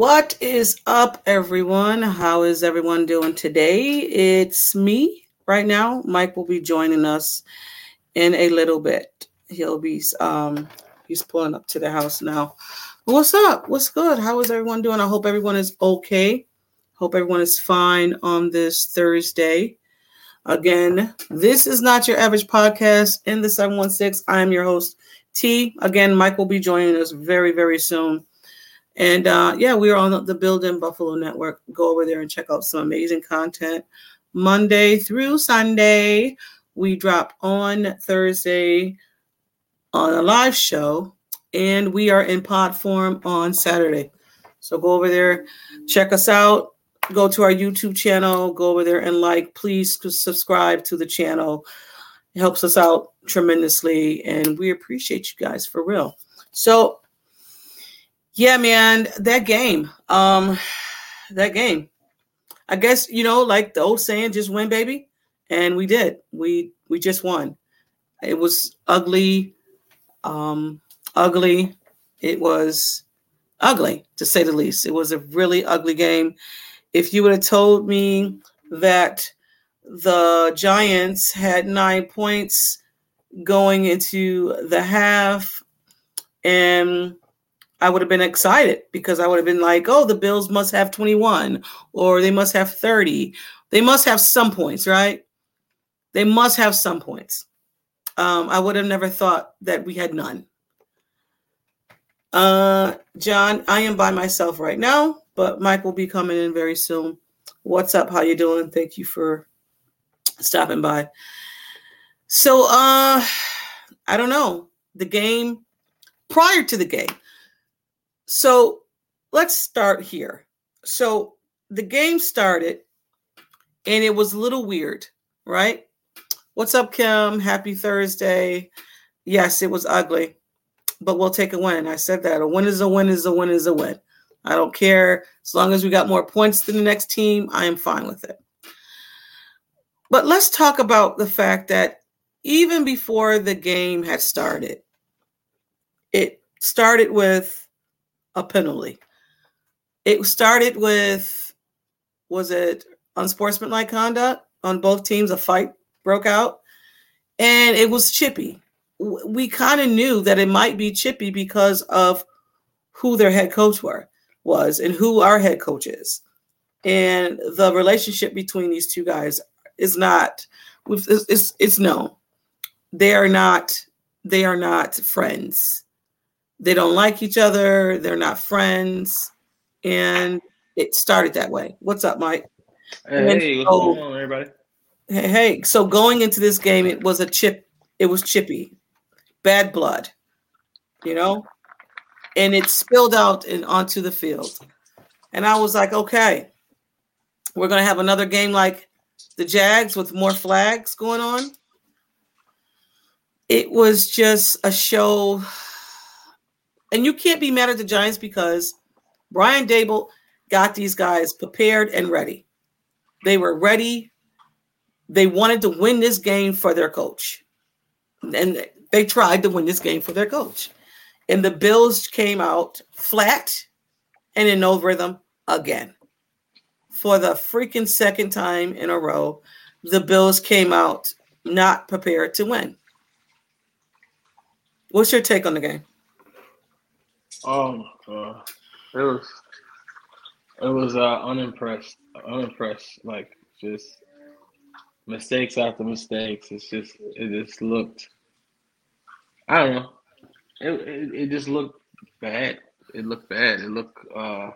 What is up, everyone? How is everyone doing today? It's me right now. Mike will be joining us in a little bit. He'll be um he's pulling up to the house now. What's up? What's good? How is everyone doing? I hope everyone is okay. Hope everyone is fine on this Thursday. Again, this is not your average podcast in the 716. I am your host, T. Again, Mike will be joining us very, very soon. And uh, yeah, we are on the Build in Buffalo Network. Go over there and check out some amazing content. Monday through Sunday, we drop on Thursday on a live show, and we are in pod form on Saturday. So go over there, check us out. Go to our YouTube channel, go over there and like. Please subscribe to the channel. It helps us out tremendously, and we appreciate you guys for real. So yeah, man, that game. Um, that game. I guess you know, like the old saying, just win, baby. And we did. We we just won. It was ugly, um, ugly. It was ugly to say the least. It was a really ugly game. If you would have told me that the Giants had nine points going into the half and I would have been excited because I would have been like, oh, the Bills must have 21 or they must have 30. They must have some points, right? They must have some points. Um, I would have never thought that we had none. Uh, John, I am by myself right now, but Mike will be coming in very soon. What's up? How you doing? Thank you for stopping by. So, uh, I don't know. The game prior to the game, so let's start here. So the game started and it was a little weird, right? What's up, Kim? Happy Thursday. Yes, it was ugly, but we'll take a win. I said that. A win is a win is a win is a win. I don't care. As long as we got more points than the next team, I am fine with it. But let's talk about the fact that even before the game had started, it started with a penalty. It started with, was it unsportsmanlike conduct on both teams? A fight broke out, and it was chippy. We kind of knew that it might be chippy because of who their head coach were was and who our head coach is, and the relationship between these two guys is not. It's, it's, it's known. They are not. They are not friends they don't like each other, they're not friends, and it started that way. What's up, Mike? Hey, so, what's going on, everybody? Hey, hey, so going into this game, it was a chip, it was chippy, bad blood, you know, and it spilled out and onto the field. And I was like, okay, we're gonna have another game like the Jags with more flags going on. It was just a show and you can't be mad at the Giants because Brian Daboll got these guys prepared and ready. They were ready. They wanted to win this game for their coach. And they tried to win this game for their coach. And the Bills came out flat and in no rhythm again. For the freaking second time in a row, the Bills came out not prepared to win. What's your take on the game? Oh my god, it was it was uh, unimpressed, unimpressed. Like just mistakes after mistakes. It's just it just looked. I don't know. It it, it just looked bad. It looked bad. It looked uh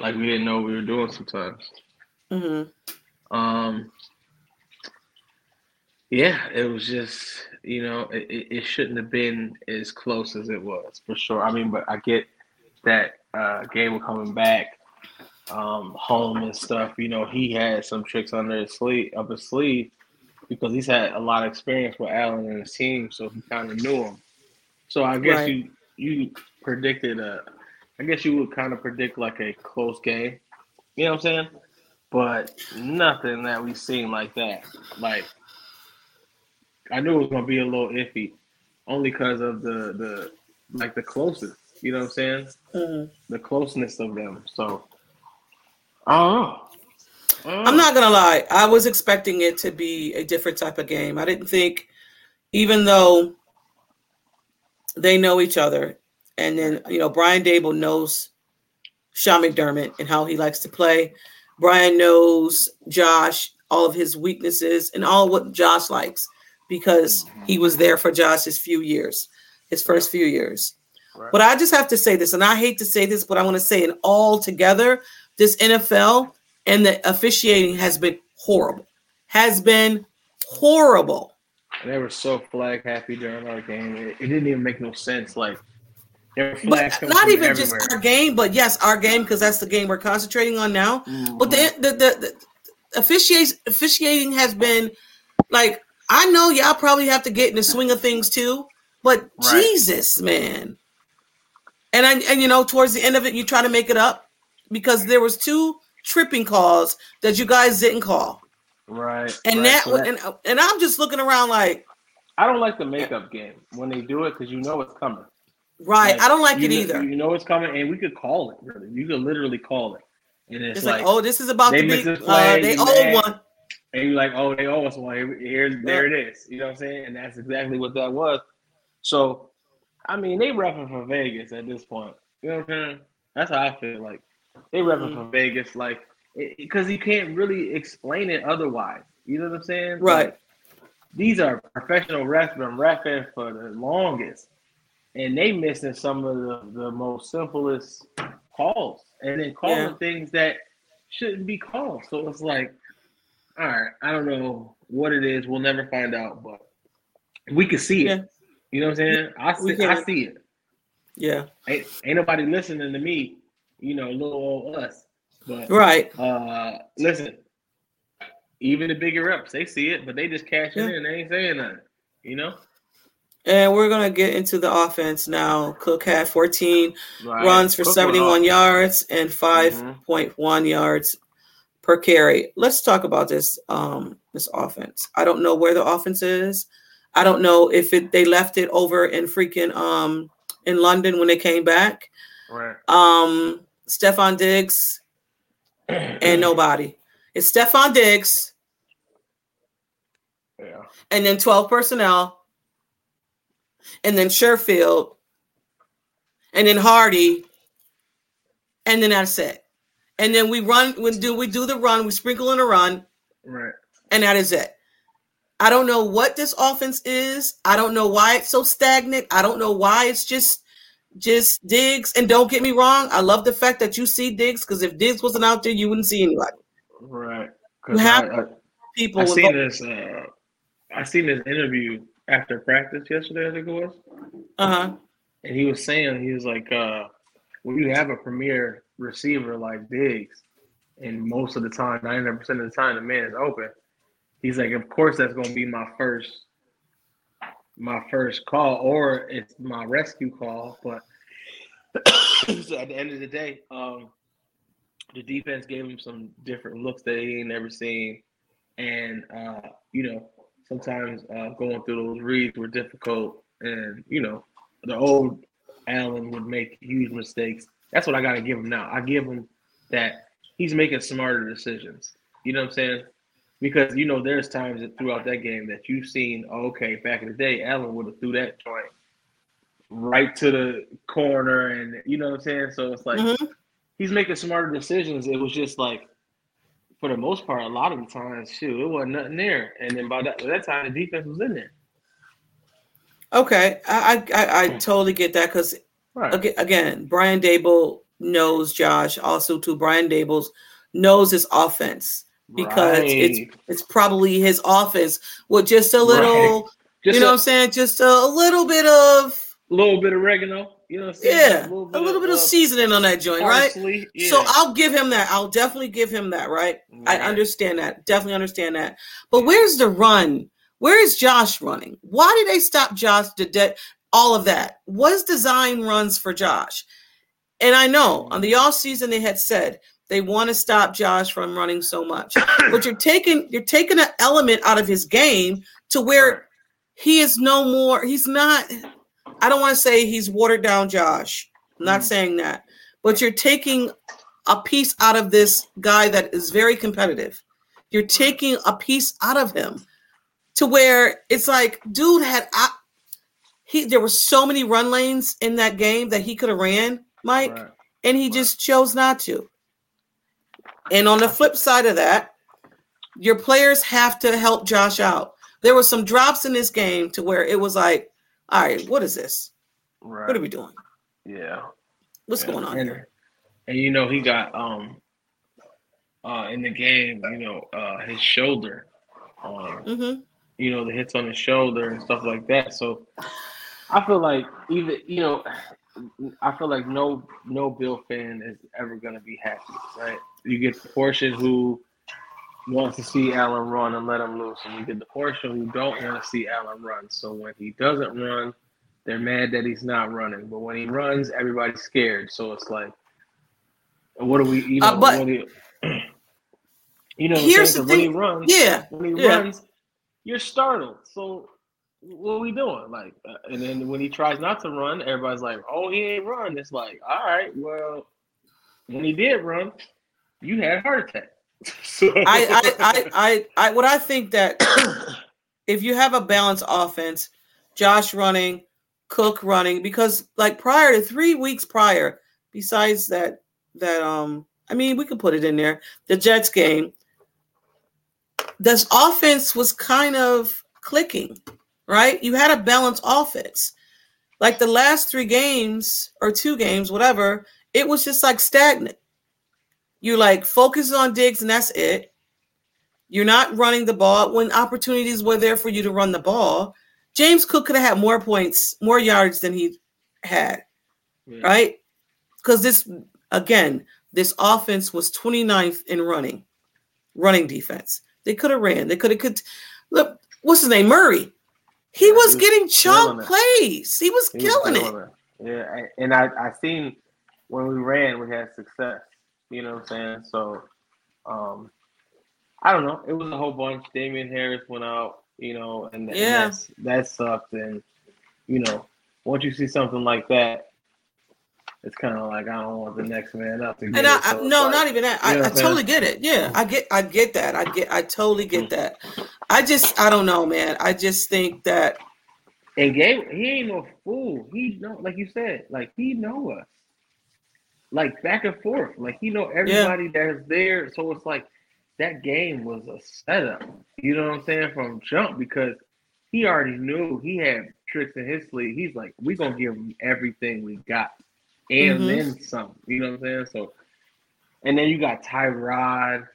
like we didn't know what we were doing sometimes. Mm-hmm. Um. Yeah, it was just you know it, it shouldn't have been as close as it was for sure. I mean, but I get that uh, Gable coming back um, home and stuff. You know, he had some tricks under his sleeve, up his sleeve, because he's had a lot of experience with Allen and his team, so he kind of knew him. So I guess right. you you predicted a, I guess you would kind of predict like a close game. You know what I'm saying? But nothing that we've seen like that. Like I knew it was gonna be a little iffy, only because of the the like the closest. You know what I'm saying? Mhm. The closeness of them. So I don't know. I don't I'm not gonna lie. I was expecting it to be a different type of game. I didn't think, even though they know each other, and then you know Brian Daboll knows Sean McDermott and how he likes to play. Brian knows Josh, all of his weaknesses, and all what Josh likes because he was there for Josh's few years, his first few years. Right. But I just have to say this, and I hate to say this, but I want to say it all together. This NFL and the officiating has been horrible. Has been horrible. And they were so flag happy during our game. It, it didn't even make no sense. Like But not even everywhere. just our game, but yes, our game because that's the game we're concentrating on now. But Mhm. the the the, the officiating officiating has been like I know y'all probably have to get in the swing of things too, but Right. Jesus, man. And I and you know towards the end of it, you try to make it up because there was two tripping calls that you guys didn't call, right. and right. that, and and I'm just looking around like, I don't like the makeup game when they do it because you know it's coming. right? Like, I don't like it know, either. You know it's coming, and we could call it. Really, you could literally call it, and it's, It's like, like, oh, this is about to be. Uh, they owe one. And you're like, oh, they owe us one. Here, here's there it is. You know what I'm saying? And that's exactly what that was. So, I mean, they repping for Vegas at this point. You know what I'm saying? That's how I feel. Like they repping Mm-hmm. for Vegas, like because you can't really explain it otherwise. You know what I'm saying? Right. Like, these are professional refs been repping for the longest, and they missing some of the, the most simplest calls, and then calling Yeah. things that shouldn't be called. So it's like, all right, I don't know what it is. We'll never find out, but we can see it. Yeah. You know what I'm saying? I see, I see it. Yeah. Ain't, ain't nobody listening to me. You know, little old us. But Right. uh, listen, even the bigger reps, they see it, but they just cash it Yeah. in. They ain't saying nothing. You know, And we're gonna get into the offense now. Cook had 14 Right. runs for Cook 71 yards and Mm-hmm. 5.1 yards per carry. Let's talk about this um this offense. I don't know where the offense is. I don't know if it they left it over in freaking um in London when they came back. Right. Um Stefon Diggs and nobody. It's Stefon Diggs Yeah. and then 12 personnel, and then Sherfield, and then Harty, and then that's it. And then we run, we do we do the run, we sprinkle in a run, Right. and that is it. I don't know what this offense is. I don't know why it's so stagnant. I don't know why it's just just Diggs. And don't get me wrong, I love the fact that you see Diggs because if Diggs wasn't out there, you wouldn't see anybody. Right. You have I, I, People I seen this. Uh, I seen this interview after practice yesterday. I think it was, uh huh. and he was saying he was like, uh, when you have a premier receiver like Diggs, and most of the time, ninety nine percent of the time, the man is open. He's like, of course, that's going to be my first, my first call, or it's my rescue call. But so at the end of the day, um, the defense gave him some different looks that he ain't never seen, and uh, you know, sometimes uh, going through those reads were difficult, and you know, the old Allen would make huge mistakes. That's what I got to give him now. I give him that he's making smarter decisions. You know what I'm saying? Because you know, there's times that throughout that game that you've seen. oh, okay, back in the day, Allen would have threw that joint right to the corner, and you know what I'm saying. So it's like Mhm. he's making smarter decisions. It was just like, for the most part, a lot of the times, shoot, it wasn't nothing there. And then by that, by that time, the defense was in there. Okay, I I, I, I totally get that because Right. again, again, Brian Daboll knows Josh. Also, too, Brian Daboll's knows his offense because it's Right. it's probably his offense with just a little, Just you know, a, what I'm saying, just a, a little bit of a little bit of oregano. You know what I'm saying? yeah, a little bit of uh, seasoning on that joint, right? Yeah. So I'll give him that. I'll definitely give him that, right? I understand that. Definitely understand that. But where's the run? Where is Josh running? Why did they stop Josh to de- all of that? Was design runs for Josh? And I know on the off season they had said they want to stop Josh from running so much. but you're taking you're taking an element out of his game to where he is no more, he's not I don't want to say he's watered down Josh, I'm not mm. saying that, but you're taking a piece out of this guy that is very competitive. You're taking a piece out of him to where it's like, dude had he there were so many run lanes in that game that he could have ran, Mike, right. and he right. just chose not to. And on the flip side of that, your players have to help Josh out. There were some drops in this game to where it was like, all right, what is this? Right. What are we doing? Yeah. What's yeah. going on and, here? And you know, he got um uh in the game, you know, uh his shoulder. Um, mm-hmm. you know, the hits on his shoulder and stuff like that. So I feel like even you know, I feel like no no Bill fan is ever gonna be happy, right? You get the portion who wants to see Allen run and let him loose, and you get the portion who don't want to see Allen run. So when he doesn't run, they're mad that he's not running. But when he runs, everybody's scared. So it's like, what do we? You uh, know, uh, but, you, you know, here's the thing. when he runs, yeah, when he yeah. runs, you're startled. So what are we doing? Like, uh, and then when he tries not to run, everybody's like, "Oh, he ain't run." It's like, all right, well, when he did run, you had a heart attack. so. I, I, I, I, I, what I think that if you have a balanced offense, Josh running, Cook running, because like prior to three weeks prior, besides that, that um, I mean, we could put it in there. The Jets game, this offense was kind of clicking right? You had a balanced offense. Like the last three games or two games, whatever, it was just like stagnant. You like focus on Diggs and that's it. You're not running the ball when opportunities were there for you to run the ball. James Cook could have had more points, more yards than he had, yeah. right? Because this, again, this offense was 29th in running, running defense. They could have ran. They could have could look. What's his name? Murray. He was, was getting chunk plays. He was he killing was it. it. Yeah, and I I seen when we ran, we had success. You know what I'm saying? So, um, I don't know. It was a whole bunch. Damien Harris went out. You know, and, yeah. and that sucked. And you know, once you see something like that, it's kind of like I don't want the next man up to get and I, no, like, not even that. I, I totally get it. Yeah, I get, I get that. I get, I totally get mm-hmm. that. I just, I don't know, man. I just think that. And Gabe, he ain't no fool. He know, like you said, like he know us, like back and forth. Like he know everybody yeah. that's there. So it's like that game was a setup. You know what I'm saying from jump because he already knew he had tricks in his sleeve. He's like, we gonna give him everything we got and mm-hmm. then some. You know what I'm saying? So, and then you got Tyrod.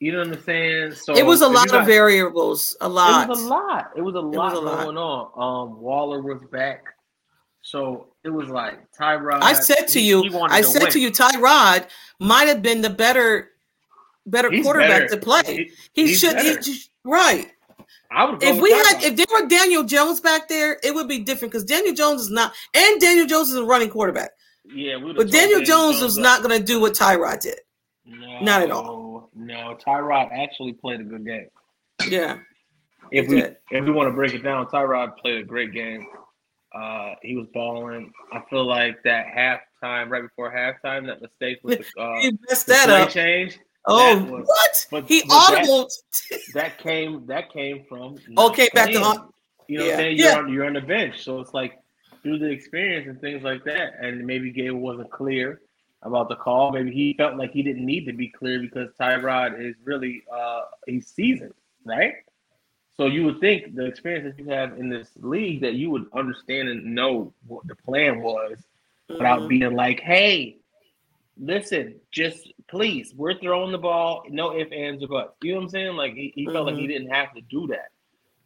You know what I'm saying? So it was a lot got, of variables. A lot. It was a lot. It was a lot was a going lot. on. Um, Waller was back, so it was like Tyrod. I said to you, he I to said win. to you, Tyrod might have been the better, better he's quarterback better. to play. He, he should. He, right. I would if we had, if there were Daniel Jones back there, it would be different because Daniel Jones is not, and Daniel Jones is a running quarterback. Yeah, but Daniel Jones was not going to do what Tyrod did. No, not at all. No, Tyrod actually played a good game. Yeah. If we did. if we want to break it down, Tyrod played a great game. Uh, he was balling. I feel like that halftime, right before halftime, that mistake with the, uh, he messed that up. change. Oh, was, what? But, he but audible. That, that, came. That came from. Okay, back to. You know, yeah. you're yeah. on you're on the bench, so it's like through the experience and things like that. And maybe Gabe wasn't clear about the call. Maybe he felt like he didn't need to be clear because Tyrod is really uh he's seasoned, right? So you would think the experience that you have in this league that you would understand and know what the plan was mm-hmm. without being like, hey, listen, just please, we're throwing the ball, no ifs, ands, or buts. You know what I'm saying? Like he, he mm-hmm. felt like he mm-hmm. didn't have to do that.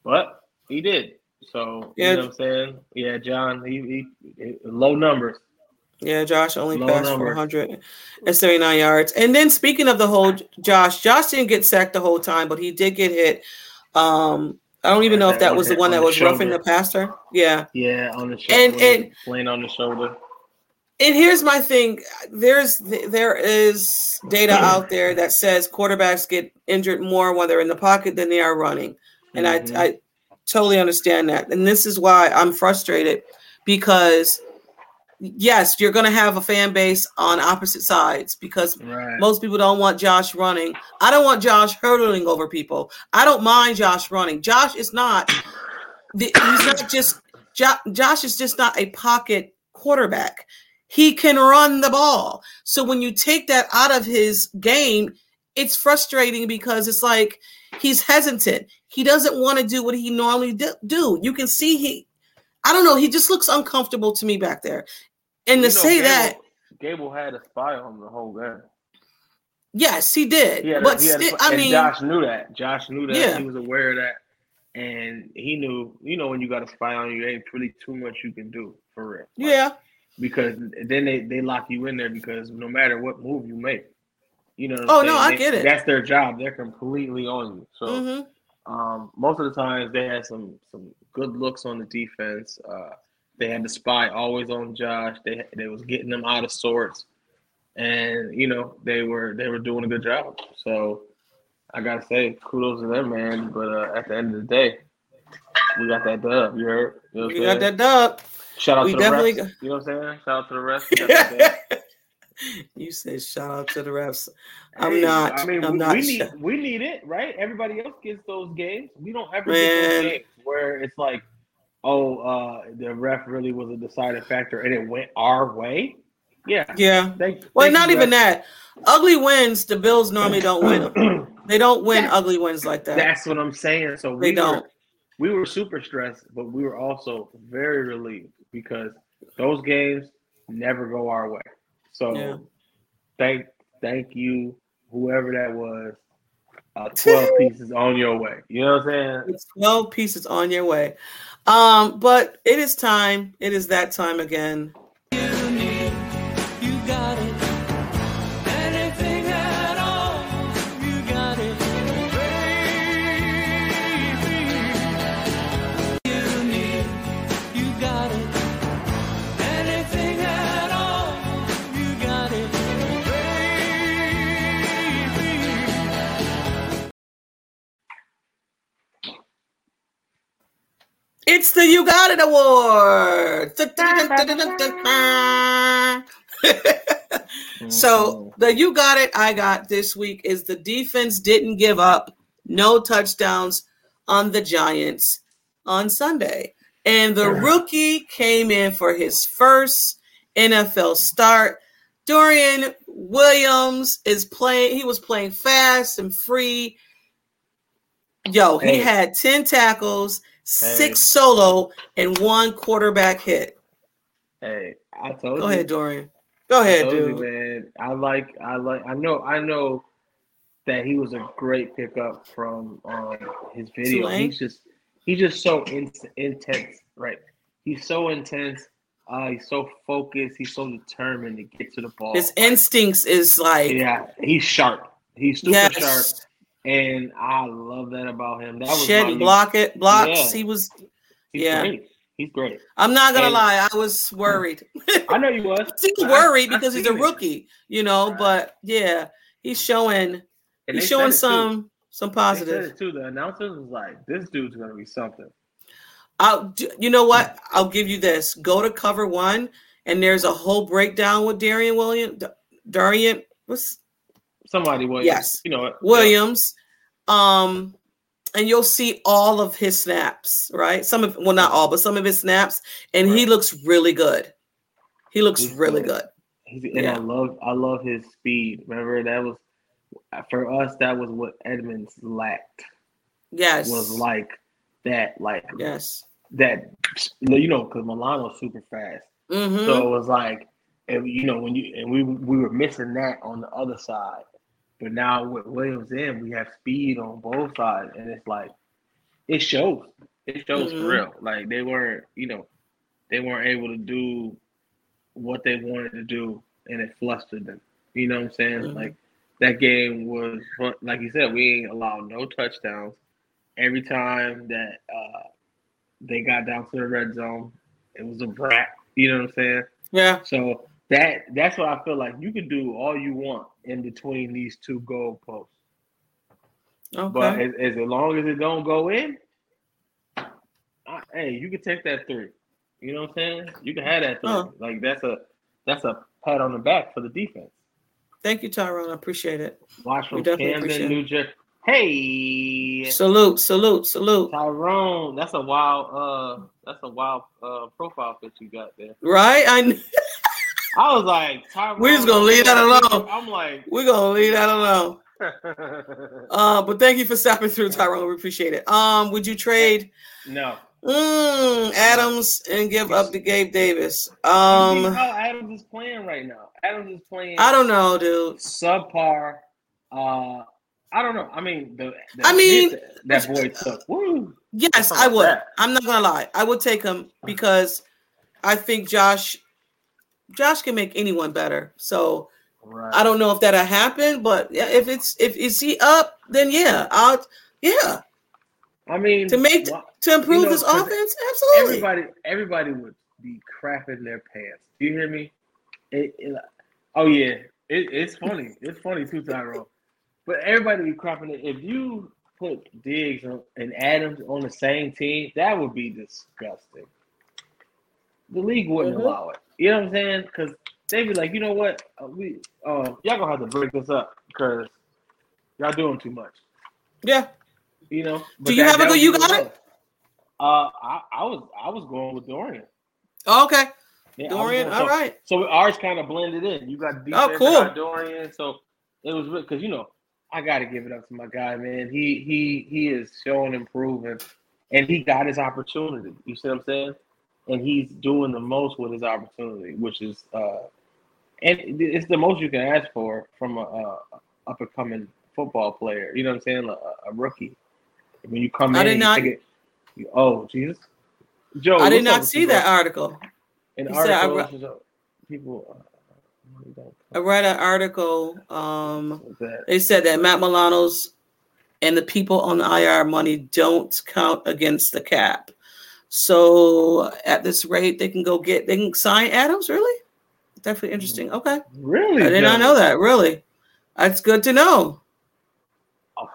But he did. So yeah. you know what I'm saying? Yeah, John, he, he low numbers. Yeah, Josh only low passed for 179 yards. And then speaking of the whole Josh, Josh didn't get sacked the whole time, but he did get hit. Um, I don't even know if that was the one that was roughing the passer. Yeah. Yeah, on the shoulder. And and playing on the shoulder. And here's my thing: there's there is data out there that says quarterbacks get injured more when they're in the pocket than they are running, and mm-hmm. I, I totally understand that. And this is why I'm frustrated because yes, you're going to have a fan base on opposite sides because Right. most people don't want Josh running. I don't want Josh hurdling over people. I don't mind Josh running. Josh is not. the- He's not just. Josh is just not a pocket quarterback. He can run the ball. So when you take that out of his game, it's frustrating because it's like he's hesitant. He doesn't want to do what he normally do-. You can see he. I don't know. He just looks uncomfortable to me back there. And to know, say Gable, that, Gable had a spy on him the whole game. yes, he did. He a- but he sti- I mean, Josh knew that. Josh knew that. Yeah. He was aware of that, and he knew. You know, when you got a spy on you, ain't really too much you can do for real. Like, yeah, because then they they lock you in there because no matter what move you make, you know. Oh, no. I They- get it. That's their job. They're completely on you. So. hmm Um, most of the times they had some some good looks on the defense. Uh, they had the spy always on Josh. They they was getting them out of sorts, and you know they were they were doing a good job. So I gotta say kudos to them, man. But uh, at the end of the day, we got that dub. You heard? You know we got that dub. Shout out we to the definitely refs. got- You know what I'm saying? Shout out to the refs. you said shout out to the refs. I'm Hey, not. I mean, I'm we, not. we need sure. we need it, right? Everybody else gets those games. We don't ever Man. get those games where it's like, oh, uh, the ref really was a deciding factor and it went our way. Yeah. Yeah. Thank, Well, not even ref. that. Ugly wins. The Bills normally don't win them. They don't win That- ugly wins like that. That's what I'm saying. So They we don't. were we were super stressed, but we were also very relieved because those games never go our way. So Yeah. thank thank you, whoever that was. Uh, Twelve pieces on your way. You know what I'm saying? It's 12 pieces on your way. Um, but it is time. It is that time again. It's the You Got It Award. so the You Got It I got this week is the defense didn't give up no touchdowns on the Giants on Sunday. And the rookie came in for his first NFL start. Dorian Williams is playing, he was playing fast and free. Yo, he had 10 tackles, six Hey. solo, and one quarterback hit. Hey, I told you Go you. ahead, Dorian. Go I ahead, told you, dude. man. I like, I like, I know, I know that he was a great pickup from um, his video. Tulane? He's just, he's just so in, intense, right? He's so intense. Uh, he's so focused. He's so determined to get to the ball. His instincts is like, yeah, he's sharp. He's super yes, sharp, and I love that about him. That was shed block it, blocks. Yeah. He was. He's yeah. great. He's great. I'm not gonna And- lie, I was worried. I know you was. Still I- worried I because he's a seen it. rookie, you know. Right. But yeah, he's showing. And He's showing said it, too. some some positive. it too. The announcers was like, "This dude's gonna be something." I'll, do- you know what? I'll give you this. Go to cover one, and there's a whole breakdown with Dorian Williams. Dorian what's Somebody was. Yes. You know? Williams. Um, and you'll see all of his snaps, right? Some of well, not all, but some of his snaps, and he looks really good. He looks He's really good. good. And Yeah. I love, I love his speed. Remember that was for us. That was what Edmunds lacked. Yes. Was like that, like yes. that. You know, because Milano's super fast. hmm So it was like, and you know, when you and we we were missing that on the other side, but now with Williams in, we have speed on both sides, and it's like it shows. It shows Mhm. for real. Like they weren't, you know, they weren't able to do what they wanted to do, and it flustered them. You know what I'm saying? Mhm. Like that game was, like you said, we ain't allowed no touchdowns. Every time that uh, they got down to the red zone, it was a brat. You know what I'm saying? Yeah. So that that's what I feel like. You can do all you want in between these two goalposts, Okay. but as, as long as it don't go in, I, hey, you can take that three. You know what I'm saying? You can have that three. Oh. Like that's a that's a pat on the back for the defense. Thank you, Tyrone. I appreciate it. Watch from definitely Camden, appreciate New Jersey. Hey, Salute, salute, salute. Tyrone. That's a wild. Uh, that's a wild uh profile that you got there. Right? I I was like, Tyrone. We just gonna leave that alone. I'm like, we're gonna leave that alone. Uh, but thank you for stopping through, Tyrone. We appreciate it. Um, would you trade no. mm, Adams and give up to Gabe Davis? Um, how Adams is playing right now. Adams is playing. I don't know, dude. subpar. Uh, I don't know. I mean, the, the I mean- hit that boy took. Woo. Yes, I would. that. I'm not gonna lie. I would take him because I think Josh, Josh can make anyone better. So Right. I don't know if that'll happen, but yeah, if it's if is he up, then yeah, I'll yeah I mean, to make to improve know, his offense. Absolutely. everybody, everybody would be crapping their pants. Do you hear me? It, it- oh yeah, it, it's funny. It's funny too, Tyrone. But everybody be crapping it. If you put Diggs and Adams on the same team, that would be disgusting. The league wouldn't Mhm. allow it. You know what I'm saying? Because they'd be like, you know what, uh, we uh, y'all gonna have to break this up because y'all doing too much. Yeah. You know. Do you have a good- you got it? Uh, I, I was I was going with Dorian. Okay. Yeah, Dorian. going- All so- right. So ours kind of blended in. You got defense, Oh, cool. Got Dorian. So it was because you know I got to give it up to my guy, man. He he he is showing improvement, and he got his opportunity. You see what I'm saying? And he's doing the most with his opportunity, which is uh, and it's the most you can ask for from a, a up and coming football player. You know what I'm saying? A, a rookie. When you come I in, did not- it- you- oh Jesus, Joe. I did not see that article. An He said I article. re- people. Uh, I read an article. Um, they said that Matt Milano's and the people on the IR money don't count against the cap. So at this rate, they can go get they can sign Adams. Really, definitely interesting. Okay, Really? I did not know that. Really, that's good to know. Uh,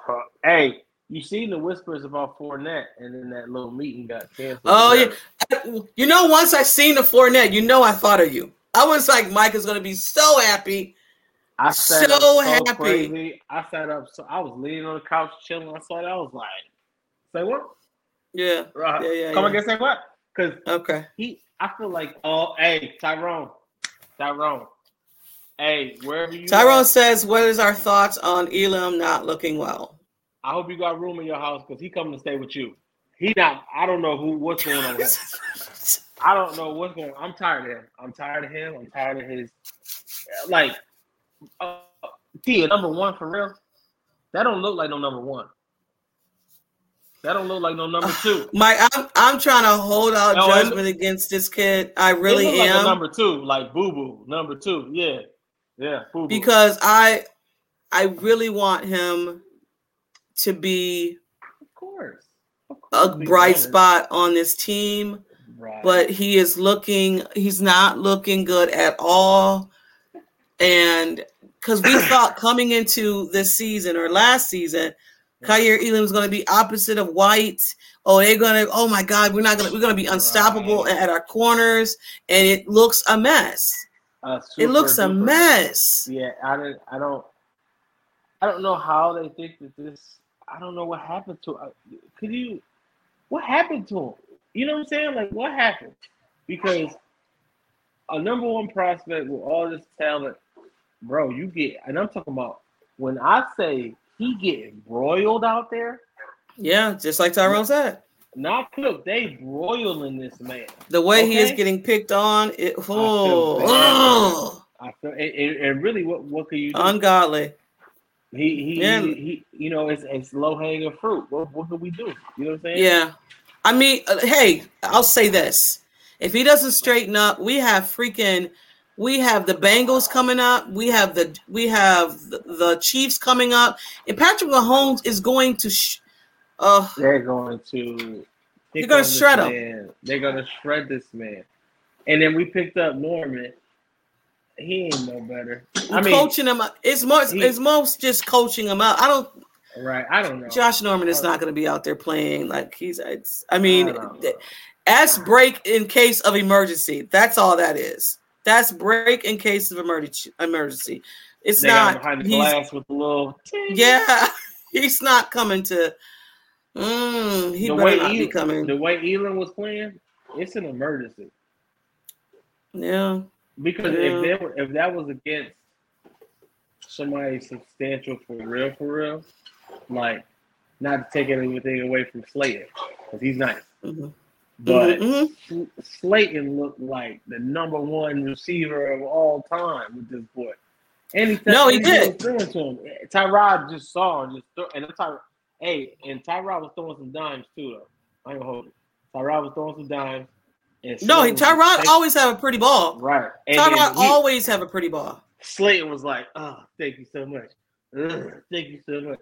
hey, you seen the whispers about Fournette, and then that little meeting got canceled. Oh yeah, you know, once I seen the Fournette, you know, I thought of you. I was like, Mike is going to be so happy. I sat up so so happy. crazy. I sat up, so I was leaning on the couch chilling. I saw that. I was like, "Say what? Yeah. Uh, Yeah, yeah, Come yeah. again, say what?" Because Okay. he, I feel like, oh, hey, Tyrone, Tyrone, hey, wherever you, Tyrone are, says, "What is our thoughts on Elam not looking well?" I hope you got room in your house because he coming to stay with you. He not. I don't know who. What's going on. I don't know what's going. On. I'm tired of him. I'm tired of him. I'm tired of his like. Uh, T, a number one for real. That don't look like no number one. That don't look like no number two. Mike, I'm I'm trying to hold out No, judgment against this kid. I really look like a am number two, like Boo Boo, number two. Yeah, yeah, Boo Boo. because I I really want him to be of course, of a course we bright spot on this team, Right. but he is looking he's not looking good at all. And because we thought coming into this season or last season, Kaiir Elam was going to be opposite of White. Oh, they're gonna. Oh my God, we're not gonna. We're gonna be unstoppable Right. at our corners, and it looks a mess. Uh, It looks a duper. mess. Yeah, I don't, I don't, I don't know how they think that this. I don't know what happened to. Uh, could you? What happened to him? You know what I'm saying? Like what happened? Because a number one prospect with all this talent, bro, you get, and I'm talking about when I say he getting broiled out there, Yeah, just like Tyrone said, not cooked, they broiling this man. the way he is getting picked on, it oh, oh, I feel, and, and and really, what what can you do? ungodly. He he, Yeah. he, he you know it's, it's low hanging fruit. What what can we do? You know what I'm saying? Yeah, I mean, uh, hey, I'll say this: if he doesn't straighten up, we have freaking. We have the Bengals coming up. We have the we have the, Chiefs coming up, and Patrick Mahomes is going to. Sh- uh, They're going to pick gonna shred him. man. They're gonna shred this man. And then we picked up Norman. He ain't no better. I mean, coaching him. up- It's most. he- It's most just coaching him up. I don't. right? I don't know. Josh Norman is not going to be out there playing like he's. It's, I mean, I don't know. th- That's break in case of emergency. That's all that is. That's break in case of emergency. Emergency. It's They not. behind the glass with the little. yeah, he's not coming to. Mm, he the better way not be coming. the way Elam was playing, it's an emergency. yeah, Because Yeah. if there were, if that was against somebody substantial for real, for real, like not to take anything away from Slayton, because he's nice, Mhm. But Mhm. Slayton looked like the number one receiver of all time with this boy. And he No, he and did. was throwing to him. Tyrod just saw and just throw, and Ty, hey, and Tyrod was throwing some dimes too, though. I ain't gonna hold it. Tyrod was throwing some dimes. And no, he, Slayton was Tyrod taking- always have a pretty ball. right. And then Tyrod he- always have a pretty ball. Slayton was like, "Oh, thank you so much. Ugh, thank you so much."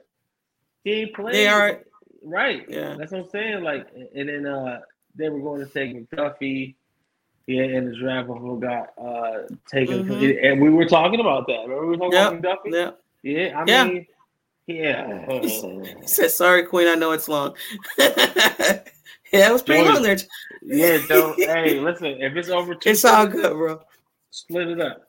He ain't played. They are- right. Yeah. That's what I'm saying. Like, and then uh, they were going to take McDuffie. Yeah, and the draft before got uh taken, Mhm. and we were talking about that. Remember we were talking Yep. about McDuffie? Yeah. Yeah, I Yeah. mean, yeah. He said, "Sorry, Queen. I know it's long." yeah, it was pretty long there. yeah, Joe. hey, listen, if it's over two, It's all good, bro. Split it up.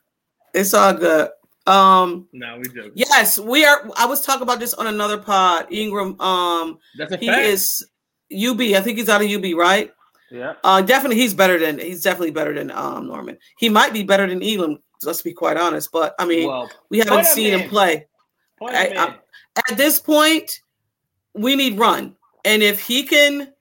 It's all good. Um, No, we joking. yes, we are. I was talking about this on another pod. Ingram, um, That's a he fact. is UB. I think he's out of UB, right? Yeah. Uh, definitely, he's better than he's definitely better than um Norman. He might be better than Elam. Let's be quite honest, but I mean, well, we haven't seen him play. I- I- At this point, we need run, and if he can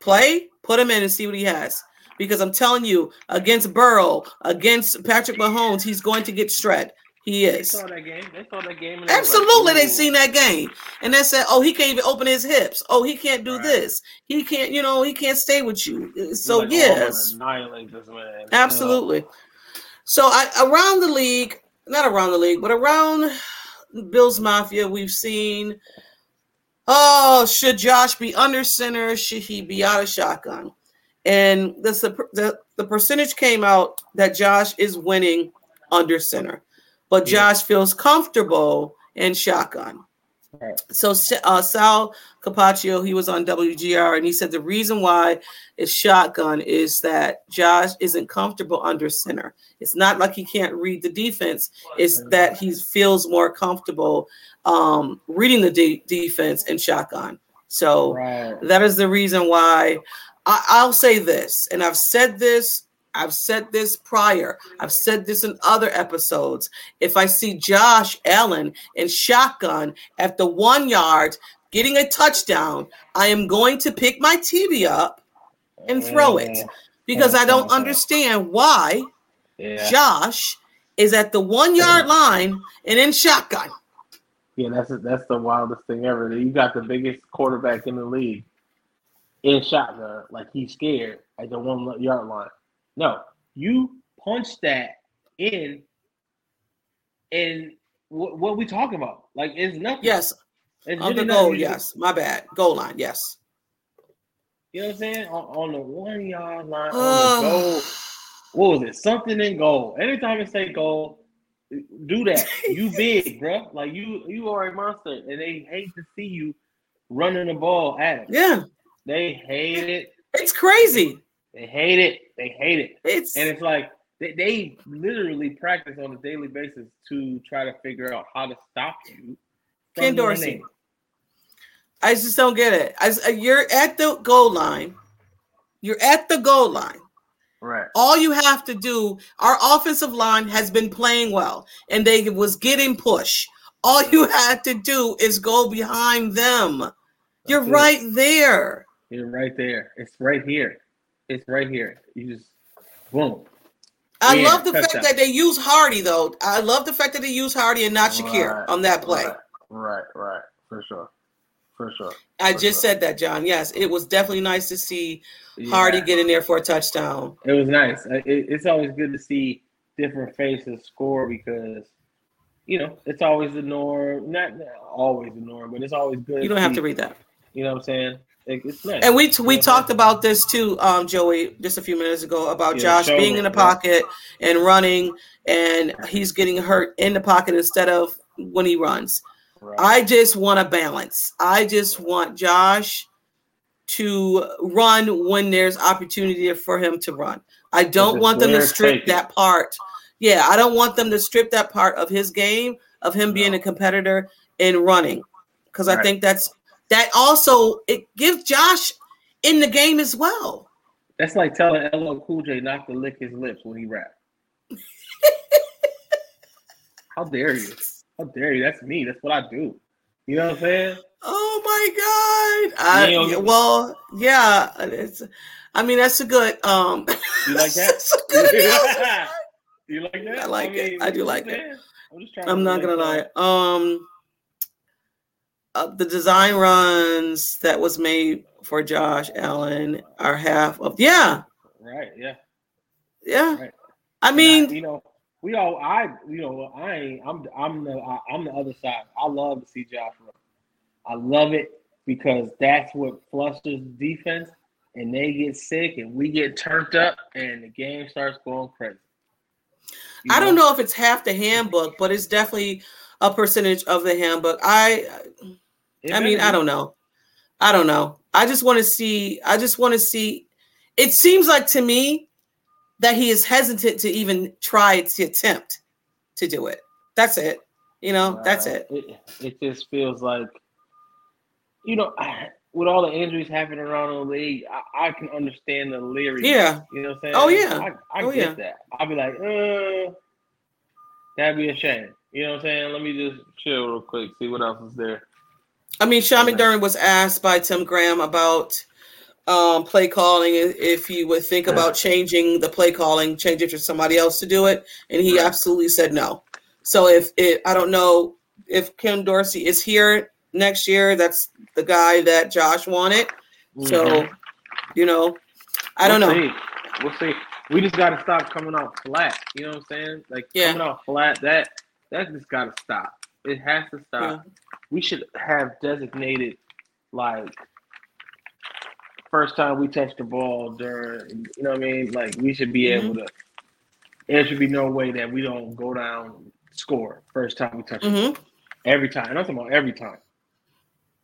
play, put him in and see what he has. Because I'm telling you, against Burrow, against Patrick Mahomes, he's going to get shred. He They is. saw that game. They saw that game. they like, Absolutely, they seen that game, and they said, "Oh, he can't even open his hips. Oh, he can't do Right. this. He can't, you know, he can't stay with you." Uh, so like, "Oh, yes, annihilate absolutely. So I around the league, not around the league, but around Bills Mafia, we've seen. Oh, should Josh be under center? Should he be out of shotgun? And the the, the percentage came out that Josh is winning under center, but Yeah. Josh feels comfortable in shotgun. Right. So uh, Sal Capaccio, he was on WGR, and he said the reason why it's shotgun is that Josh isn't comfortable under center. It's not like he can't read the defense; it's that he feels more comfortable um, reading the de- defense in shotgun. So Right. that is the reason why I, I'll say this, and I've said this, I've said this prior, I've said this in other episodes. If I see Josh Allen in shotgun at the one yard getting a touchdown, I am going to pick my TV up and throw it mm. because I don't mm-hmm. understand why Yeah. Josh is at the one yard mm. line and in shotgun. Yeah, that's that's the wildest thing ever. You got the biggest quarterback in the league in shotgun, like he's scared at the one yard line. No, you punch that in, and what, what we talking about? Like, it's nothing. Yes, it's on the goal. you Yes, my bad. Goal line. Yes. You know what I'm saying? On, on the one yard line, on the goal. What was it? Something in goal. Anytime I say goal, do that. You big, bro. Like you, you are a monster, and they hate to see you running the ball at them. Yeah, They hate it. it's crazy. They hate it. They hate it. It's And it's like they, they literally practice on a daily basis to try to figure out how to stop you. Ken Dorsey. I just don't get it. As you're at the goal line, you're at the goal line. Right. All you have to do, our offensive line has been playing well, and they was getting push. All you had to do is go behind them. You're it. right there. You're right there. It's right here. It's right here. You just boom. I Yeah, love the fact touchdown. that they use Harty though. I love the fact that they use Harty and not Shakir Right, on that play. Right, right, right. For sure. For sure. I for just sure. said that, John. Yes, it was definitely nice to see Harty Yeah. get in there for a touchdown. It was nice. It, it's always good to see different faces score because, you know, it's always the norm. Not not always the norm, but it's always good. You don't have see- to read that. You know what I'm saying? It, it's nice. And we we know what I'm talked about this too, um, Joey, just a few minutes ago about Yeah, Josh being in the yeah. pocket and running, and he's getting hurt in the pocket instead of when he runs. Right. I just want a balance. I just want Josh to run when there's opportunity for him to run. I don't want them to strip take it. that part. Yeah, I don't want them to strip that part of his game of him being a competitor in running because I think that's that also it gives Josh in the game as well. That's like telling LL Cool J not to lick his lips when he rap. How dare you? How dare you? That's me. That's what I do. You know what I'm saying? Oh my god! I, You well, yeah, it's. I mean, that's a good. Um, You like that? good you like that? I like it. I do you know what like it. I'm just I'm to not gonna lie. Um, uh, the design runs that was made for Josh Allen are half of. Yeah, Right. Yeah. yeah. Right. I mean, you know, we all, I, you know, I ain't, I'm, I'm the, I, I'm the other side. I love to see Josh run. I love it because that's what flusters defense, and they get sick, and we get turned up, and the game starts going crazy. You I don't know if it's half the handbook, but it's definitely a percentage of the handbook. I, It I mean, better I don't know. I don't know. I just want to see. I just want to see. It seems like to me that he is hesitant to even try to attempt to do it. That's it. You know, that's Uh, it. It, it just feels like, you know, with all the injuries happening around the league, I, I can understand the leery. Yeah. You know what I'm saying? Oh, yeah. I, I Oh, get yeah. that. I'll be like, uh, that'd be a shame. You know what I'm saying? Let me just chill real quick, see what else is there. I mean, Sean Okay. McDermott was asked by Tim Graham about um, play calling, if he would think about changing the play calling, change it to somebody else to do it, and he absolutely said no. So if it, I don't know if Ken Dorsey is here next year, that's the guy that Josh wanted. So, Mhm. you know, I don't know. See. We'll see. We just gotta stop coming out flat. You know what I'm saying? Like Yeah. coming out flat, that that just gotta stop. It has to stop. Yeah. We should have designated like first time we touch the ball during you know what I mean? Like we should be Mhm. able to there should be no way that we don't go down score first time we touch the ball. hmm Every time. I'm talking about every time.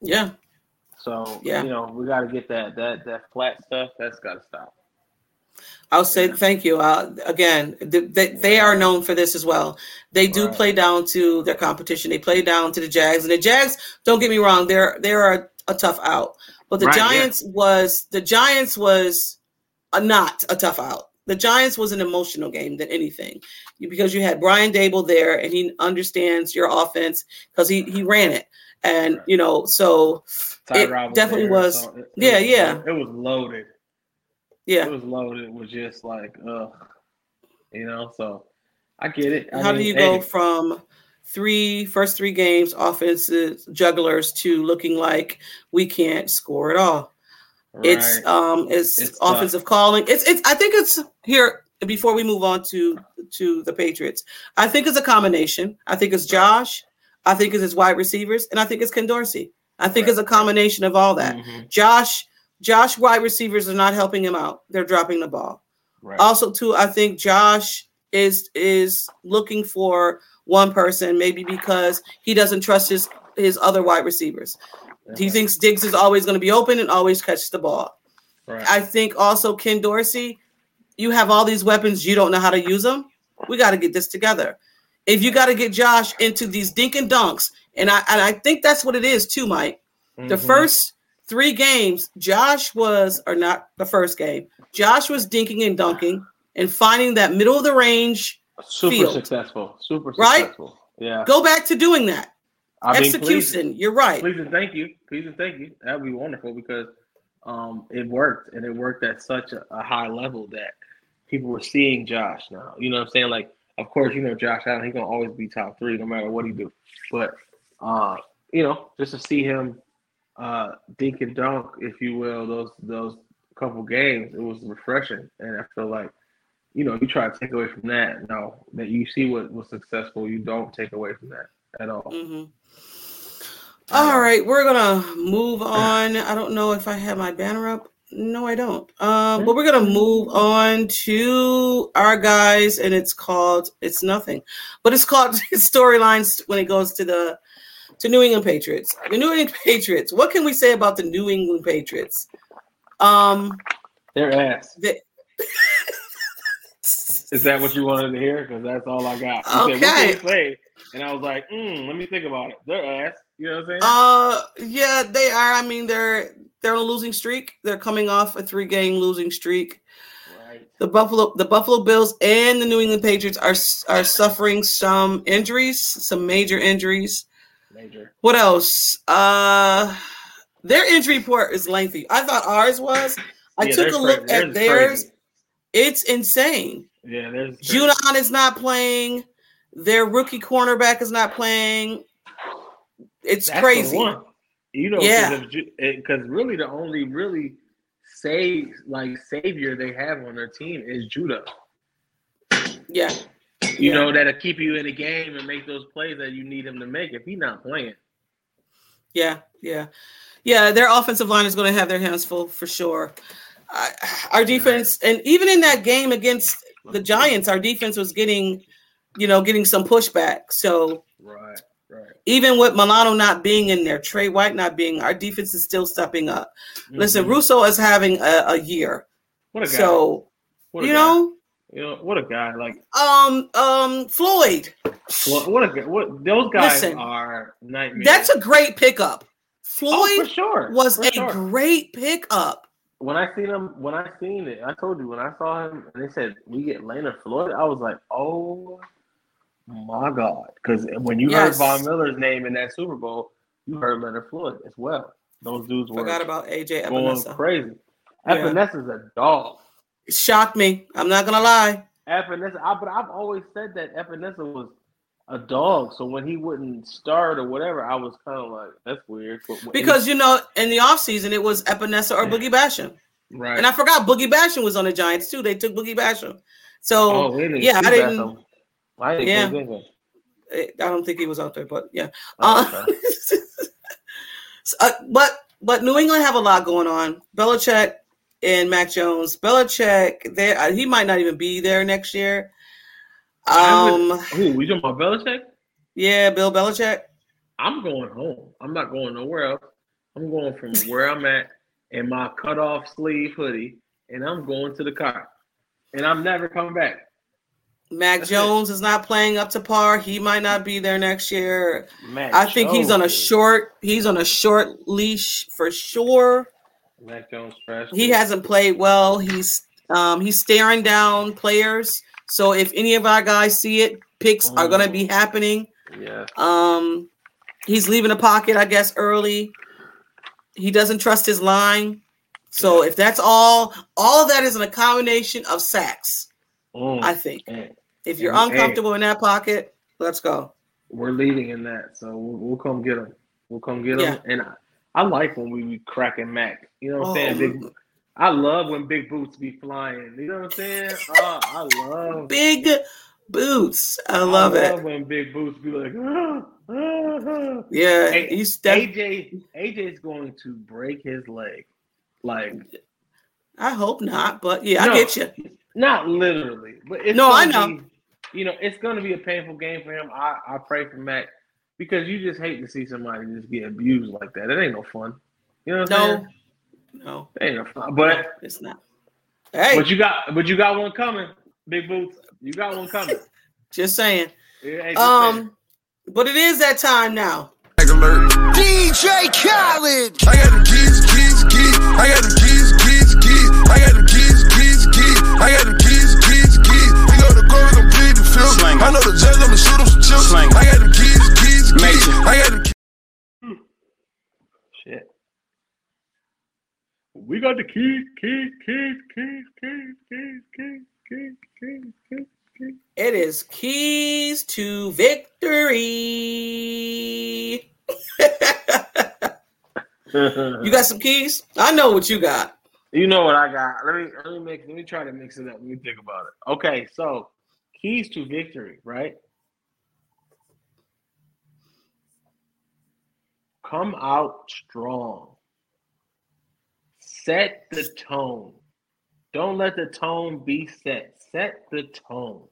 Yeah. So Yeah. you know, we gotta get that that that flat stuff, that's gotta stop. I'll say Yeah. thank you. Uh, again, th- they, they are known for this as well. They do Right. play down to their competition. They play down to the Jags, and the Jags. Don't get me wrong; they're they're a, a tough out. But the Right, yeah. Giants was the Giants was a, not a tough out. The Giants was an emotional game than anything, because you had Brian Daboll there, and he understands your offense because he he ran it, and Right. you know so It Tyrod definitely there, was- so it- it yeah, was- yeah. It was loaded. Yeah. It was loaded with just like, uh, you know. So I get it. I How do mean, you hey, go from three first three games offenses jugglers to looking like we can't score at all? It's um it's, It's tough. offensive calling. It's it's I think it's here before we move on to to the Patriots. I think it's a combination. I think it's Josh. I think it's his wide receivers, and I think it's Ken Dorsey. I think it's a combination of all that. Mhm. Josh Josh wide receivers are not helping him out. They're dropping the ball. Right. Also, too, I think Josh is is looking for one person, maybe because he doesn't trust his his other wide receivers. He thinks Diggs is always going to be open and always catch the ball. Right. I think also Ken Dorsey, you have all these weapons, you don't know how to use them. We got to get this together. If you got to get Josh into these dink and dunks, and I and I think that's what it is too, Mike. The Mhm. first three games, Josh was, or not the first game, Josh was dinking and dunking and finding that middle of the range. super field. successful. Super Right? successful. Yeah. Go back to doing that. I mean, please, Execution. You're right. please and thank you. Please and thank you. That'd be wonderful because um, it worked and it worked at such a, a high level that people were seeing Josh now. You know what I'm saying? Like, of course, you know Josh Allen. He's gonna always be top three no matter what he do. But uh, you know, just to see him uh, dink and dunk, if you will, those those couple games, it was refreshing. And I feel like you know you try to take away from that. No, that you see what was successful, you don't take away from that at all. hmm All right, we're gonna move on. I don't know if I have my banner up. No, I don't. Um, but we're gonna move on to our guys, and it's called it's nothing, but it's called storylines when it goes to the to New England Patriots. The New England Patriots. What can we say about the New England Patriots? Um, Their ass. Is that what you wanted to hear? Because that's all I got. You said, what Okay. can we say? And I was like, mm, let me think about it. Their ass. You know what I'm saying? uh, yeah, they are. I mean, they're they're on a losing streak. They're coming off a three game losing streak. right. The Buffalo the Buffalo Bills and the New England Patriots are are suffering some injuries, some major injuries. Major. What else? Uh, their injury report is lengthy. I thought ours was. I Yeah, took a look crazy. at theirs. crazy. It's insane. Yeah, there's. Judon is not playing. Their rookie cornerback is not playing. It's That's crazy. one. You know, Yeah. because really the only really save like savior they have on their team is Judon. Yeah. You Yeah. know that'll keep you in the game and make those plays that you need him to make. If he's not playing, Yeah, yeah, yeah. Their offensive line is going to have their hands full for sure. I, our defense, and even in that game against the Giants, our defense was getting, you know, getting some pushback. So right, right. even with Milano not being in there, Trey White not being, our defense is still stepping up. Listen, Mhm. Rousseau is having a, a year, what a guy. so you guy. know, you know what a guy. Like um, um, Floyd. what, what a guy. What those guys Listen, are nightmares. That's a great pickup. oh, for Floyd sure. was for a sure. great pickup. when I seen him, when I seen it, I told you when I saw him, and they said we get Leonard Floyd. I was like, oh my god, because when you Yes. heard Von Miller's name in that Super Bowl, you heard Leonard Floyd as well. Those dudes were Forgot about AJ going Epenesa. crazy. Yeah. Epenesa is a dog. It shocked me. I'm not gonna lie. Epenesa, I, but I've always said that Epenesa was a dog. So when he wouldn't start or whatever, I was kind of like, that's weird. But when- Because you know, in the offseason it was Epenesa or Boogie Basham. right. And I forgot Boogie Basham was on the Giants too. They took Boogie Basham. So oh, we didn't yeah, I didn't- though. I didn't Yeah. think of it. eh, I don't think he was out there, but yeah. Oh, Uh, okay. so, uh, but but New England have a lot going on. Belichick and Mac Jones. Belichick, there uh, he might not even be there next year. I Um, Who we talking about Belichick? yeah, Bill Belichick. I'm going home. I'm not going nowhere else. I'm going from where I'm at in my cut off sleeve hoodie, and I'm going to the car. And I'm never coming back. Mac That's. Jones is not playing up to par. He might not be there next year. Mac I think he's on a short. He's on a short leash for sure. Mac Jones trash. He hasn't played well. He's um he's staring down players. So if any of our guys see it, picks are gonna be happening. Yeah. Um he's leaving the pocket, I guess, early. He doesn't trust his line. So if that's all, all of that is in a combination of sacks, Mm. I think. If you're uncomfortable in that pocket, let's go. we're leading in that, so we'll, we'll come get him. We'll come get him. Yeah. And I, I like when we be cracking Mac. You know what I'm Oh, saying? Big, I love when big boots be flying. You know what I'm saying? Oh, I love big boots. I love it. I it. love when big boots be like, ah, ah, ah. Yeah, he's def- AJ AJ's going to break his leg. Like I hope not, but yeah, No. I get you. not literally, but it's No, I know. Be, you know, it's gonna be a painful game for him. I, I pray for Mac because you just hate to see somebody just get abused like that. It ain't no fun. You know what I'm No, saying? no, It ain't no fun. But it's not. Hey, but you got but you got one coming, big boots. You got one coming. just saying. Yeah, hey, just saying. Um, but it is that time now. Alert. DJ Khaled. I got them keys, keys, keys. I got them keys, keys, keys. I got them keys, keys, keys. I got them keys, keys, keys. We go to go, we gon' plead the film. I know the judge, I'ma shoot him some chips. I got them keys, keys, keys. Major. I got them Shit. We got the keys, keys, keys, keys, keys, keys, keys, keys, keys, keys, keys. It is keys to victory. you got some keys? I know what you got. You know what I got. Let me let me make let me try to mix it up. Let me think about it. Okay, so keys to victory, right? Come out strong. Set the tone. Don't let the tone be set. Set the tone.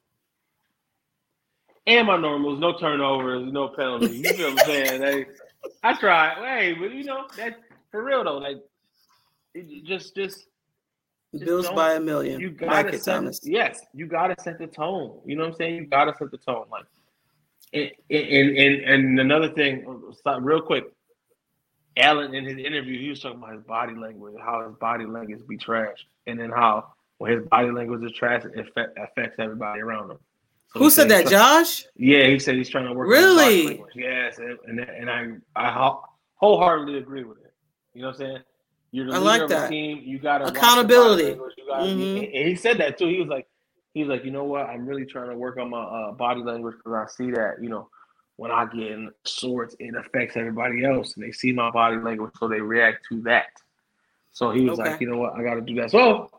And my normals, no turnovers, no penalties. You feel what I'm saying? They, I tried. Hey, but you know, that's for real though. Like just just Just Bills by a million. you gotta it, set, Thomas. yes, you gotta set the tone. You know what I'm saying? You gotta set the tone. Like, and and and, and another thing, uh, real quick. Allen in his interview, he was talking about his body language, how his body language be trash, and then how when his body language is trash, it affect, affects everybody around him. So Who said that, Josh? Yeah, he said he's trying to work. on his body Really? language. Yes, and and, and I I wholeheartedly agree with it. You know what I'm saying? You're the I leader like of the that. team. You got Accountability. Gotta, Mhm. and he said that too. He was like, he was like, you know what? I'm really trying to work on my uh, body language because I see that you know when I get in sorts, it affects everybody else, and they see my body language, so they react to that. So he was Okay. like, you know what? I got to do that. So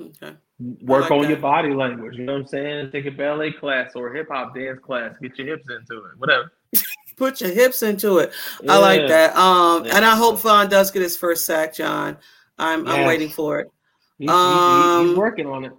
Okay. work like on your body language. You know what I'm saying? Take a ballet class or a hip hop dance class. Get your hips into it. Whatever. Put your hips into it. I like that. Um, Yeah. and I hope Von does get his first sack, John. I'm I'm waiting for it. He- he- he- he's Um, working on it.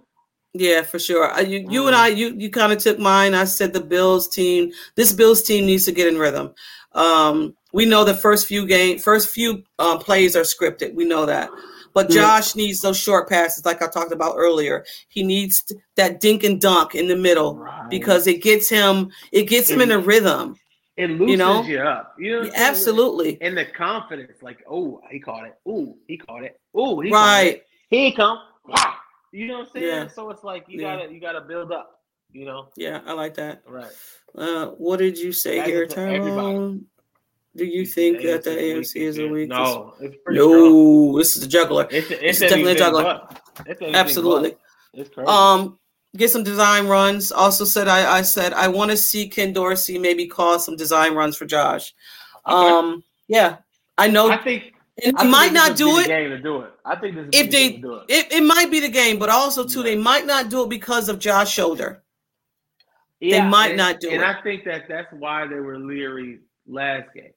Yeah, for sure. Uh, You, you and Mhm. I, you, you kind of took mine. I said the Bills team. This Bills team needs to get in rhythm. Um, we know the first few game, first few uh, plays are scripted. We know that, but Yeah. Josh needs those short passes, like I talked about earlier. He needs that dink and dunk in the middle Right. because it gets him, it gets him in a rhythm. it loosens you, know? up. You know, Absolutely, And the confidence, like, oh, he caught it. Oh, he caught it. Oh, he caught it. right. Here he come. Wow. You know what I'm saying? Yeah. So it's like you Yeah. gotta you gotta build up. You know, Yeah, I like that. right? Uh, what did you say That here, is for everybody. Tyrone? Do you think that the AFC is a weakest? No, it's pretty strong. No, this is a juggler. It's, it's, It's definitely a juggler. Absolutely. It's crazy. Um, get some design runs. Also said I, I said I want to see Ken Dorsey maybe call some design runs for Josh. Um, yeah, I know I think and I might not do the it. Game to do it. I think this is If they- do it. It, it might be the game, but also too they might not do it because of Josh shoulder. Yeah, might and- not do and it. And I think that that's why they were leery last game,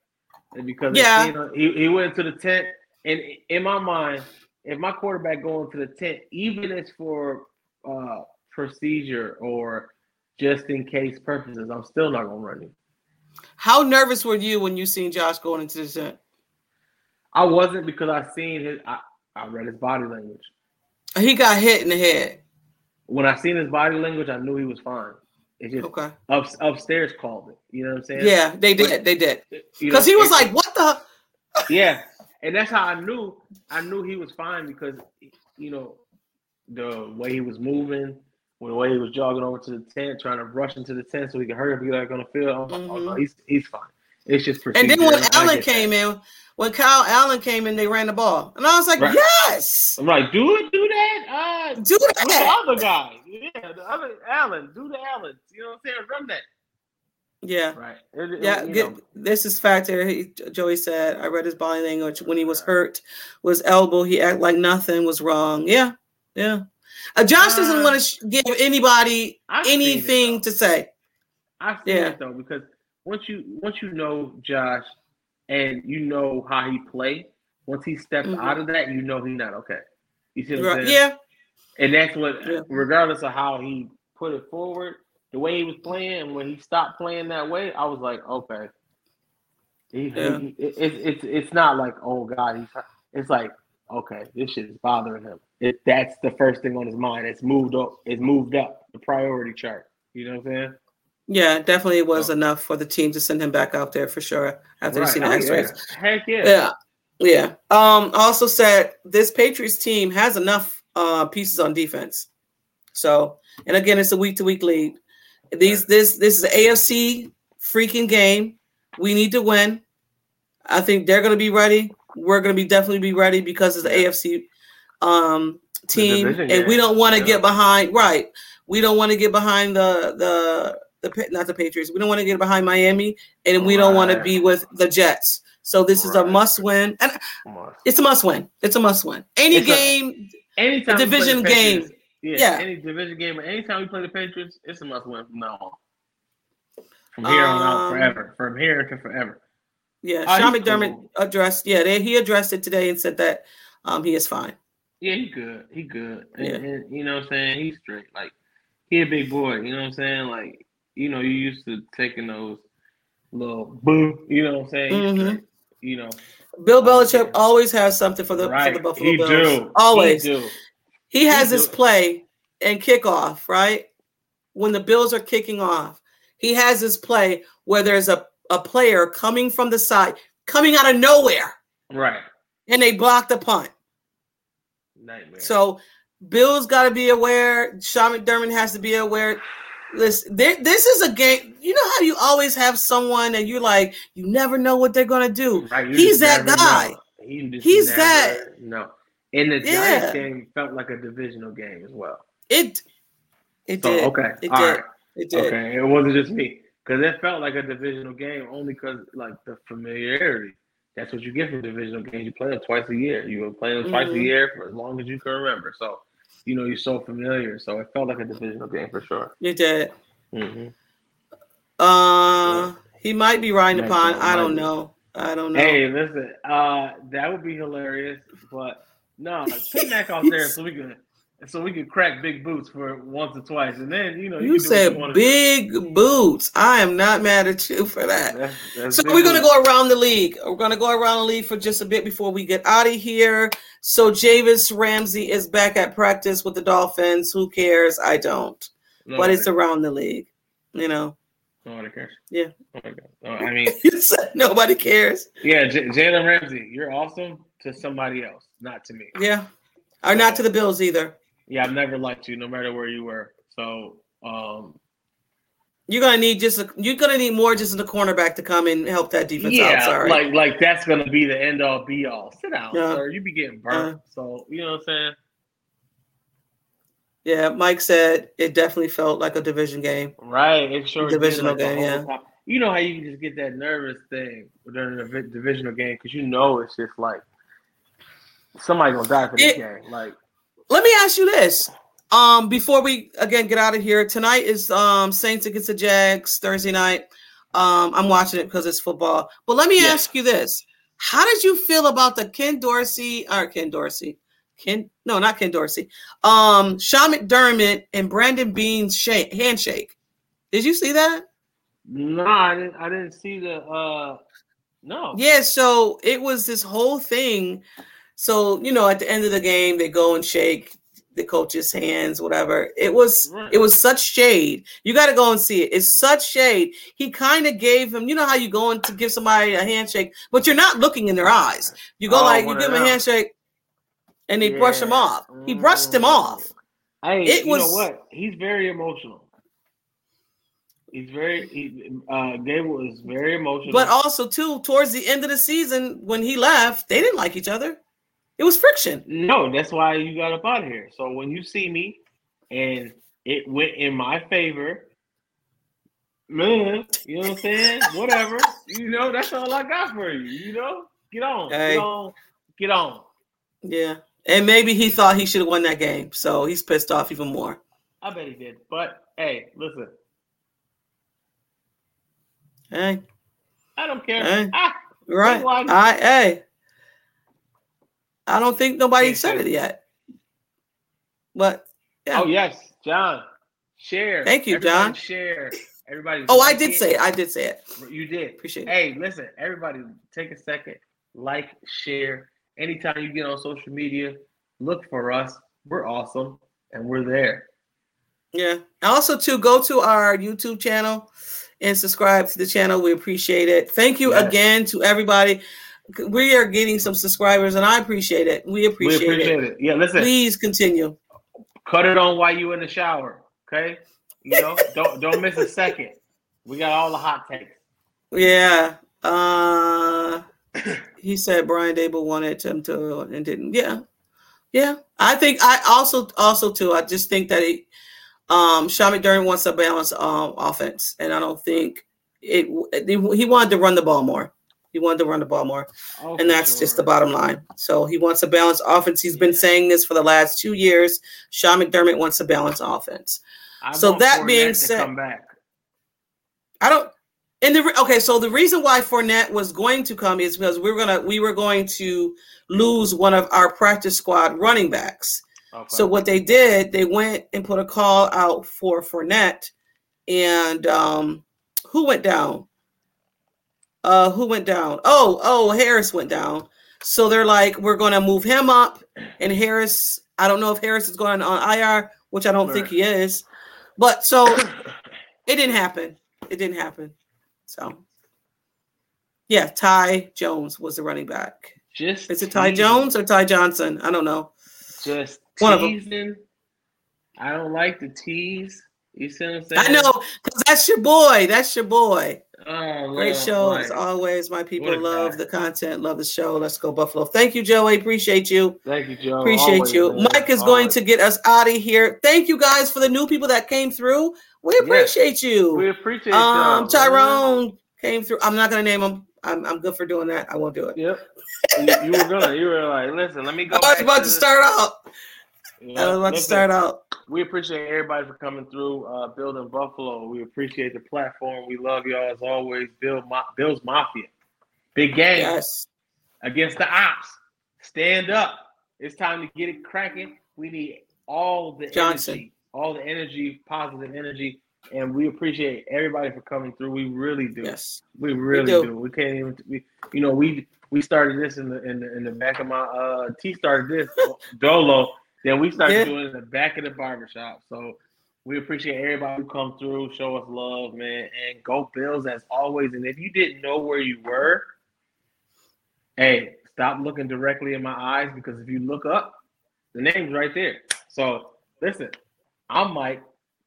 and because Yeah. he, he went to the tent, and in my mind, if my quarterback going to the tent, even if it's for uh, procedure or just in case purposes, I'm still not gonna run him. How nervous were you when you seen Josh going into the tent? I wasn't because I seen his. I, I read his body language. He got hit in the head. When I seen his body language, I knew he was fine. It just Okay. up, upstairs called it. You know what I'm saying? Yeah, they did. They did. Because he was like, "What the?" Yeah, and that's how I knew. I knew he was fine because you know the way he was moving, the way he was jogging over to the tent, trying to rush into the tent so he could hurry up and get back on the field. I'm like, oh no, Mhm. he's he's fine. It's just And then when I Allen get that. came in, when Kyle Allen came in, they ran the ball, and I was like, Right. "Yes, I'm like, do it, do that. Uh, do who's the other guy? Yeah, the other Allen. Do the Allen. You know what I'm saying? Run that. Yeah, Right. It- it- yeah. Get, this is fact here. He, Joey said, "I read his body language when he was hurt, was elbow. He act like nothing was wrong." Yeah, yeah. Uh, Josh doesn't Uh, want to sh- give anybody seen it, anything to say. I see Yeah. it though because once you once you know Josh and you know how he play, once he steps Mhm. out of that, you know he's not okay. You see what I'm saying? Yeah, And that's what, Yeah. regardless of how he put it forward, the way he was playing, when he stopped playing that way, I was like, okay. He, Yeah. he- it, it, it's it's not like oh god he's it's like okay this shit is bothering him. It, that's the first thing on his mind. It's moved up. It's moved up the priority chart. You know what I'm saying? Yeah. Definitely was enough for the team to send him back out there for sure after they Right. seen the Oh, X-rays. yeah. Heck yeah. Yeah. Yeah. Um, also said this Patriots team has enough uh pieces on defense. So, and again, it's a week to week lead. These this this is an AFC freaking game. We need to win. I think they're gonna be ready. We're gonna be definitely be ready because it's the. AFC um team, division and we don't want to Yeah. get behind. Right, we don't want to get behind the the the not the Patriots. We don't want to get behind Miami, and we don't want to be with the Jets. So this is a must win, and Come it's a must win. It's a must win. Any It's a- game, Anytime A we play division game. Yeah, Yeah. Any division game. Anytime we play the Patriots, it's a must win from now on. From here on out, Um, forever. From here to forever. yeah. Oh, Sean McDermott cool. addressed. Yeah, they, he addressed it today and said that um he is fine. Yeah, he good. He good. And, Yeah. and you know what I'm saying? He's straight. Like he a big boy. You know what I'm saying? Like you know, you used to taking those little boo. You know what I'm saying? Mhm. You know. Bill Belichick always has something for the right. for the Buffalo he Bills. do. Always. He do. He has He his do. play and kickoff, right? When the Bills are kicking off, he has his play where there's a, a player coming from the side, coming out of nowhere, Right. and they block the punt. Nightmare. So Bill's got to be aware. Sean McDermott has to be aware. Listen, this is a game. You know how you always have someone and you're like, you never know what they're gonna do. Right, He's that guy. He He's never that- No. And the Yeah. Giants game felt like a divisional game as well. It, it So did. okay, It all did. right. It did. Okay, it wasn't just me because it felt like a divisional game only because like the familiarity. That's what you get from divisional games. You play them twice a year. You were playing them twice a Mhm. year for as long as you can remember. So, you know, you're so familiar. So it felt like a divisional game for sure. It did. hmm Uh, he might be riding Might I don't know. I don't know. Hey, listen, uh, that would be hilarious, but no, put Mac out there so we can so we can crack big boots for once or twice, and then you know you what said do. big boots. I am not mad at you for that. That's- that's So we're gonna go around the league. We're gonna go around the league for just a bit before we get out of here. So Jalen Ramsey is back at practice with the Dolphins. Who cares? I don't. No, but it's around the league. You know. nobody cares. Yeah. Oh my God. No, I mean, You nobody cares. yeah, J- Jalen Ramsey, you're awesome to somebody else, not to me. Yeah. Or not to the Bills either. Yeah, I've never liked you, no matter where you were. So, um, You're gonna need just a, you're gonna need more just in the cornerback to come and help that defense yeah, out. Sorry. like like that's gonna be the end all be all. Sit down, Yeah. sir. You be getting burnt. so you know what I'm saying. yeah, Mike said it definitely felt like a division game. Right. It sure did, Divisional like, game, yeah. time. You know how you can just get that nervous thing during a divisional game because you know it's just like somebody gonna die for this It- game. Like, Let me ask you this. Um, before we again get out of here, tonight is um Saints against the Jags Thursday night. Um, I'm watching it because it's football. But let me Yeah. ask you this: How did you feel about the Ken Dorsey or Ken Dorsey? Ken, no, not Ken Dorsey. Um, Sean McDermott and Brandon Beane's shake, handshake. Did you see that? no, I didn't. I didn't see the. uh No. Yeah, so it was this whole thing. So, you know, at the end of the game, they go and shake the coach's hands, whatever. It was Right. it was such shade. You got to go and see it. It's such shade. He kind of gave him, you know how you go in to give somebody a handshake, but you're not looking in their eyes. You go Oh, like you give him a handshake and they brush him off. He brushed him Mm. off. Hey, It you was- know what? He's very emotional. He's very. He, uh, Gable is very emotional. But also too, towards the end of the season when he left, they didn't like each other. It was friction. No, that's why you got up out of here. So when you see me and it went in my favor, man, you know what I'm saying? Whatever. You know, that's all I got for you. You know? Get on. Hey. Get on. Get on. Yeah. And maybe he thought he should have won that game. So he's pissed off even more. I bet he did. But hey, listen, Hey, I don't care. Hey. Ah, right. won. I hey. I don't think nobody said it yet. But yeah. Oh yes, John. Share. Thank you, Everybody John. Share. Everybody. Oh, I did say it. I did say it. You did. Appreciate it. Hey, listen, everybody, take a second, like, share. Anytime you get on social media, look for us. We're awesome, and we're there. Yeah. Also, to go to our YouTube channel and subscribe to the channel. We appreciate it. Thank you Yes. again to everybody. We are getting some subscribers, and I appreciate it. We appreciate, we appreciate it. it. Yeah, listen, Please continue. cut it on while you in the shower. Okay, you know, don't don't miss a second. We got all the hot takes. Yeah. Uh he said Brian Daboll wanted him to and didn't. Yeah. Yeah. I think I also also too, I just think that he um Sean McDermott wants a balanced um offense. And I don't think it he wanted to run the ball more. He wanted to run the ball more. Oh, And that's just the bottom line. So he wants a balanced offense. He's been saying this for the last two years. Sean McDermott wants a balanced offense. I so that Fournette being said-. I don't. And the okay, so the reason why Fournette was going to come is because we were gonna we were going to lose one of our practice squad running backs. Okay. So what they did, they went and put a call out for Fournette, and um, who went down? Uh, who went down? Oh, oh, Harris went down. So they're like, we're going to move him up, and Harris. I don't know if Harris is going on IR, which I don't think he is. But so it didn't happen. It didn't happen. So yeah, Ty Jones was the running back. Just Is it Ty teasing. Jones or Ty Johnson? I don't know. Just One of them. I don't like the tease. You see what I'm saying? I know because that's your boy. That's your boy. Oh, Great Lord, show as always. My people love guy. the content, love the show. Let's go Buffalo. Thank you, Joey. Appreciate you. Thank you, Joe. Appreciate Always, you. man. Mike is going to get us out of here. Thank you guys for the new people that came through. We appreciate you. We appreciate Um, y'all, man. Tyrone came through. I'm not gonna name him. I'm, I'm good for doing that. I won't do it. Yep. you, you were gonna. You were like, listen. Let me go. I was about to this." start out. Yeah, I was about to start out. We appreciate everybody for coming through. Uh, building Buffalo. We appreciate the platform. We love y'all as always. Bill, Ma- Bill's Mafia. Big game Yes. against the ops. Stand up. It's time to get it cracking. We need all the Johnson. energy, all the energy, positive energy, and we appreciate everybody for coming through. We really do. Yes. We really do. do. We can't even. We, you know, we we started this in the in the, in the back of my. uh T started this dolo. Then we started Yeah. doing it in the back of the barbershop. So we appreciate everybody who come through, show us love, man, and go Bills as always. And if you didn't know where you were, hey, stop looking directly in my eyes because if you look up, the name's right there. So listen, I'm Mike.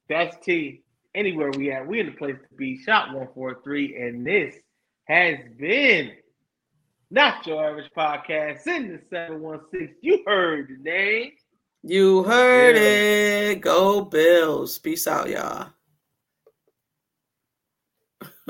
That's T. Anywhere we at, we in the place to be. Shot 143, and this has been not your average podcast. Send the 716. You heard the name. You heard Yeah. it. Go Bills. Peace out, y'all.